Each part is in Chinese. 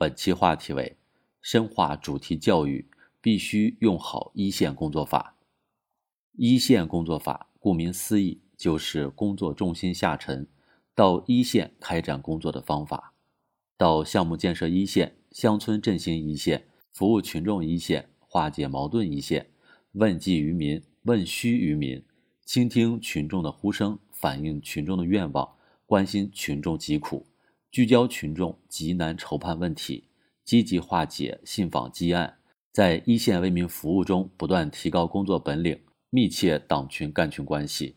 本期话题为：深化主题教育必须用好一线工作法。一线工作法顾名思义，就是工作重心下沉，到一线开展工作的方法。到项目建设一线、乡村振兴一线、服务群众一线、化解矛盾一线、问计于民、问需于民，倾听群众的呼声，反映群众的愿望，关心群众疾苦。聚焦群众急难愁盼问题，积极化解信访积案，在一线为民服务中不断提高工作本领，密切党群干群关系。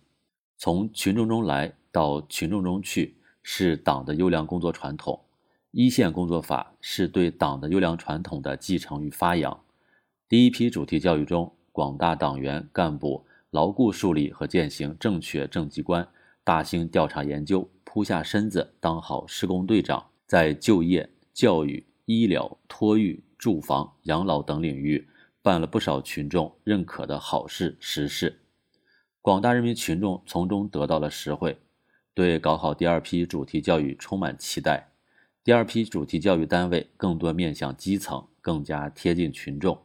从群众中来到群众中去，是党的优良工作传统。一线工作法是对党的优良传统的继承与发扬。第一批主题教育中，广大党员干部牢固树立和践行正确政绩观。大兴调查研究，扑下身子当好施工队长，在就业、教育、医疗、托育、住房、养老等领域办了不少群众认可的好事实事，广大人民群众从中得到了实惠，对搞好第二批主题教育充满期待。第二批主题教育单位更多面向基层，更加贴近群众，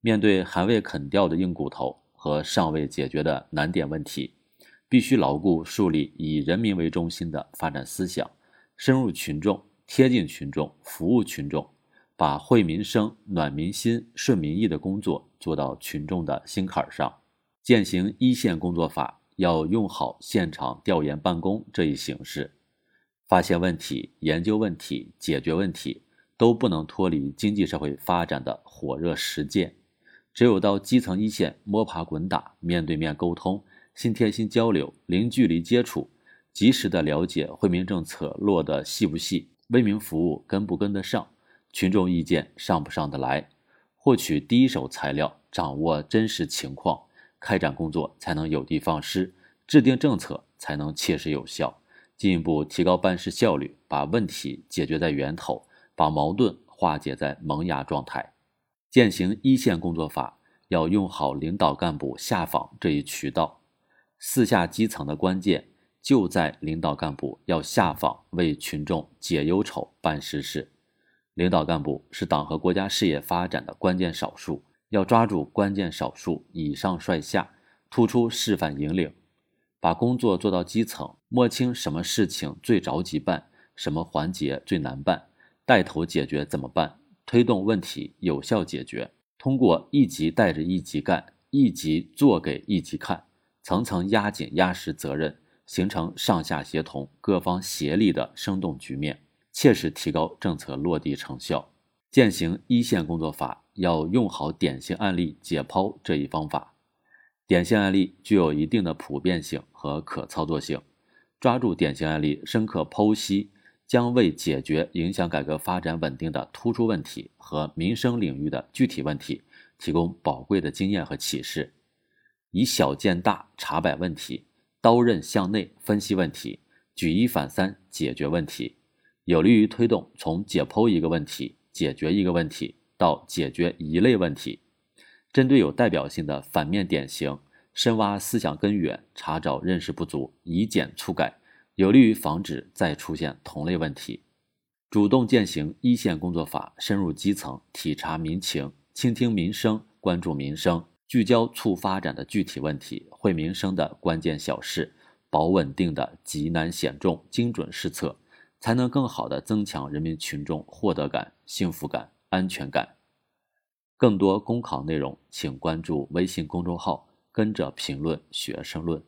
面对还未啃掉的硬骨头和尚未解决的难点问题。必须牢固树立以人民为中心的发展思想，深入群众、贴近群众、服务群众，把惠民生、暖民心、顺民意的工作做到群众的心坎上。践行一线工作法，要用好现场调研办公这一形式，发现问题、研究问题、解决问题，都不能脱离经济社会发展的火热实践。只有到基层一线摸爬滚打，面对面沟通。心贴心交流，零距离接触，及时的了解惠民政策落得细不细，为民服务跟不跟得上，群众意见上不上得来，获取第一手材料，掌握真实情况，开展工作才能有的放矢，制定政策才能切实有效，进一步提高办事效率，把问题解决在源头，把矛盾化解在萌芽状态。践行一线工作法，要用好领导干部下访这一渠道。四下基层的关键就在领导干部要下访为群众解忧愁、办实事。领导干部是党和国家事业发展的关键少数，要抓住关键少数，以上率下，突出示范引领，把工作做到基层，摸清什么事情最着急办，什么环节最难办，带头解决怎么办，推动问题有效解决。通过一级带着一级干，一级做给一级看。层层压紧压实责任，形成上下协同、各方协力的生动局面，切实提高政策落地成效。践行一线工作法，要用好典型案例解剖这一方法。典型案例具有一定的普遍性和可操作性，抓住典型案例，深刻剖析，将为解决影响改革发展稳定的突出问题和民生领域的具体问题，提供宝贵的经验和启示。以小见大，查摆问题；刀刃向内分析问题；举一反三解决问题，有利于推动从解剖一个问题、解决一个问题到解决一类问题。针对有代表性的反面典型，深挖思想根源，查找认识不足，以简促改，有利于防止再出现同类问题。主动践行一线工作法，深入基层，体察民情，倾听民生，关注民生。聚焦促发展的具体问题，惠民生的关键小事，保稳定的急难险重，精准施策，才能更好地增强人民群众获得感、幸福感、安全感。更多公考内容，请关注微信公众号“跟着评论学生论”。